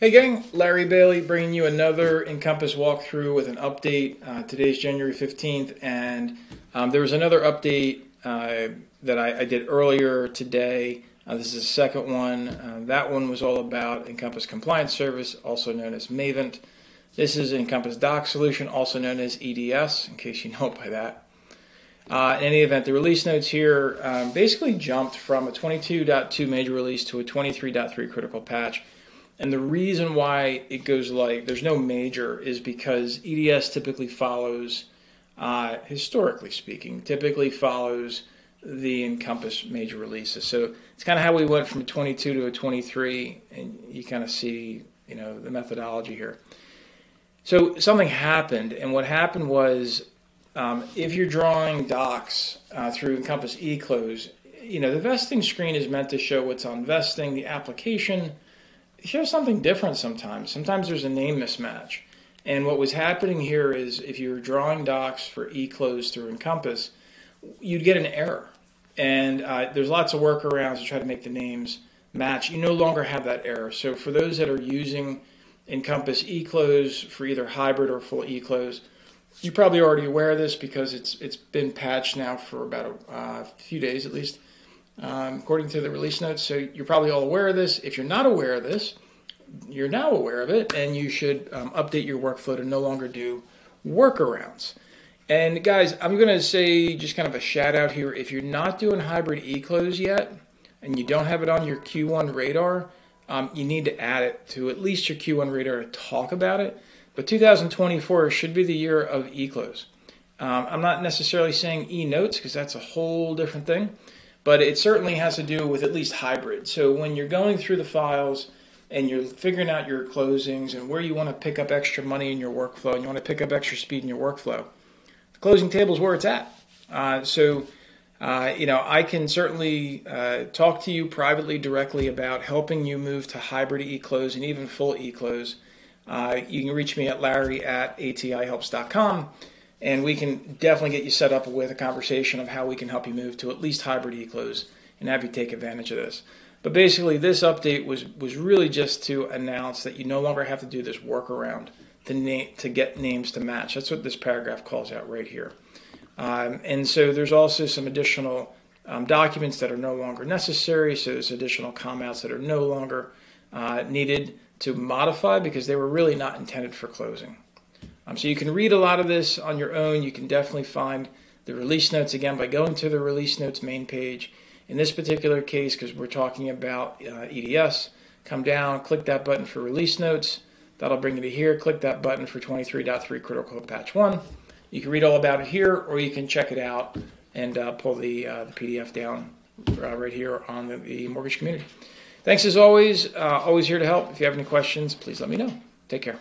Hey gang, Larry Bailey bringing you another Encompass walkthrough with an update. Uh, today's January 15th, and um, there was another update uh, that I, I, did earlier today. Uh, this is the second one. Uh, that one was all about Encompass Compliance Service, also known as Mavent. This is Encompass Doc Solution, also known as EDS, in case you know it by that. Uh, in any event, the release notes here um, basically jumped from a 22.2 major release to a 23.3 critical patch. And the reason why it goes like there's no major is because EDS typically follows, uh, historically speaking, typically follows the Encompass major releases. So it's kind of how we went from a 22 to a 23, and you kind of see, you know, the methodology here. So something happened, and what happened was, um, if you're drawing docs uh, through Encompass eClose, you know, the vesting screen is meant to show what's on vesting, the application here's something different sometimes. Sometimes there's a name mismatch. And what was happening here is if you were drawing docs for eClose through Encompass, you'd get an error. And uh, there's lots of workarounds to try to make the names match. You no longer have that error. So for those that are using Encompass eClose for either hybrid or full eClose, you're probably already aware of this because it's it's been patched now for about a uh, few days at least um, according to the release notes. So you're probably all aware of this. If you're not aware of this, you're now aware of it, and you should um, update your workflow to no longer do workarounds. And guys, I'm going to say just kind of a shout out here. If you're not doing hybrid eClose yet, and you don't have it on your Q1 radar, um, you need to add it to at least your Q1 radar to talk about it. But 2024 should be the year of eClose. Um, I'm not necessarily saying e notes because that's a whole different thing but it certainly has to do with at least hybrid. So when you're going through the files and you're figuring out your closings and where you want to pick up extra money in your workflow and you want to pick up extra speed in your workflow, the closing table is where it's at. Uh, so, uh, you know, I can certainly uh, talk to you privately directly about helping you move to hybrid e-close and even full e-close. Uh, you can reach me at larry at atihelps.com and we can definitely get you set up with a conversation of how we can help you move to at least hybrid eClose and have you take advantage of this. But basically, this update was was really just to announce that you no longer have to do this workaround to name to get names to match. That's what this paragraph calls out right here. Um, and so there's also some additional um, documents that are no longer necessary. So there's additional comments that are no longer uh, needed to modify because they were really not intended for closing. Um, so you can read a lot of this on your own. You can definitely find the release notes again by going to the release notes main page. In this particular case, because we're talking about uh, EDS, come down, click that button for release notes. That'll bring you to here. Click that button for 23.3 Critical Patch 1. You can read all about it here, or you can check it out and uh, pull the, uh, the PDF down uh, right here on the, the, mortgage community. Thanks as always. Uh, always here to help. If you have any questions, please let me know. Take care.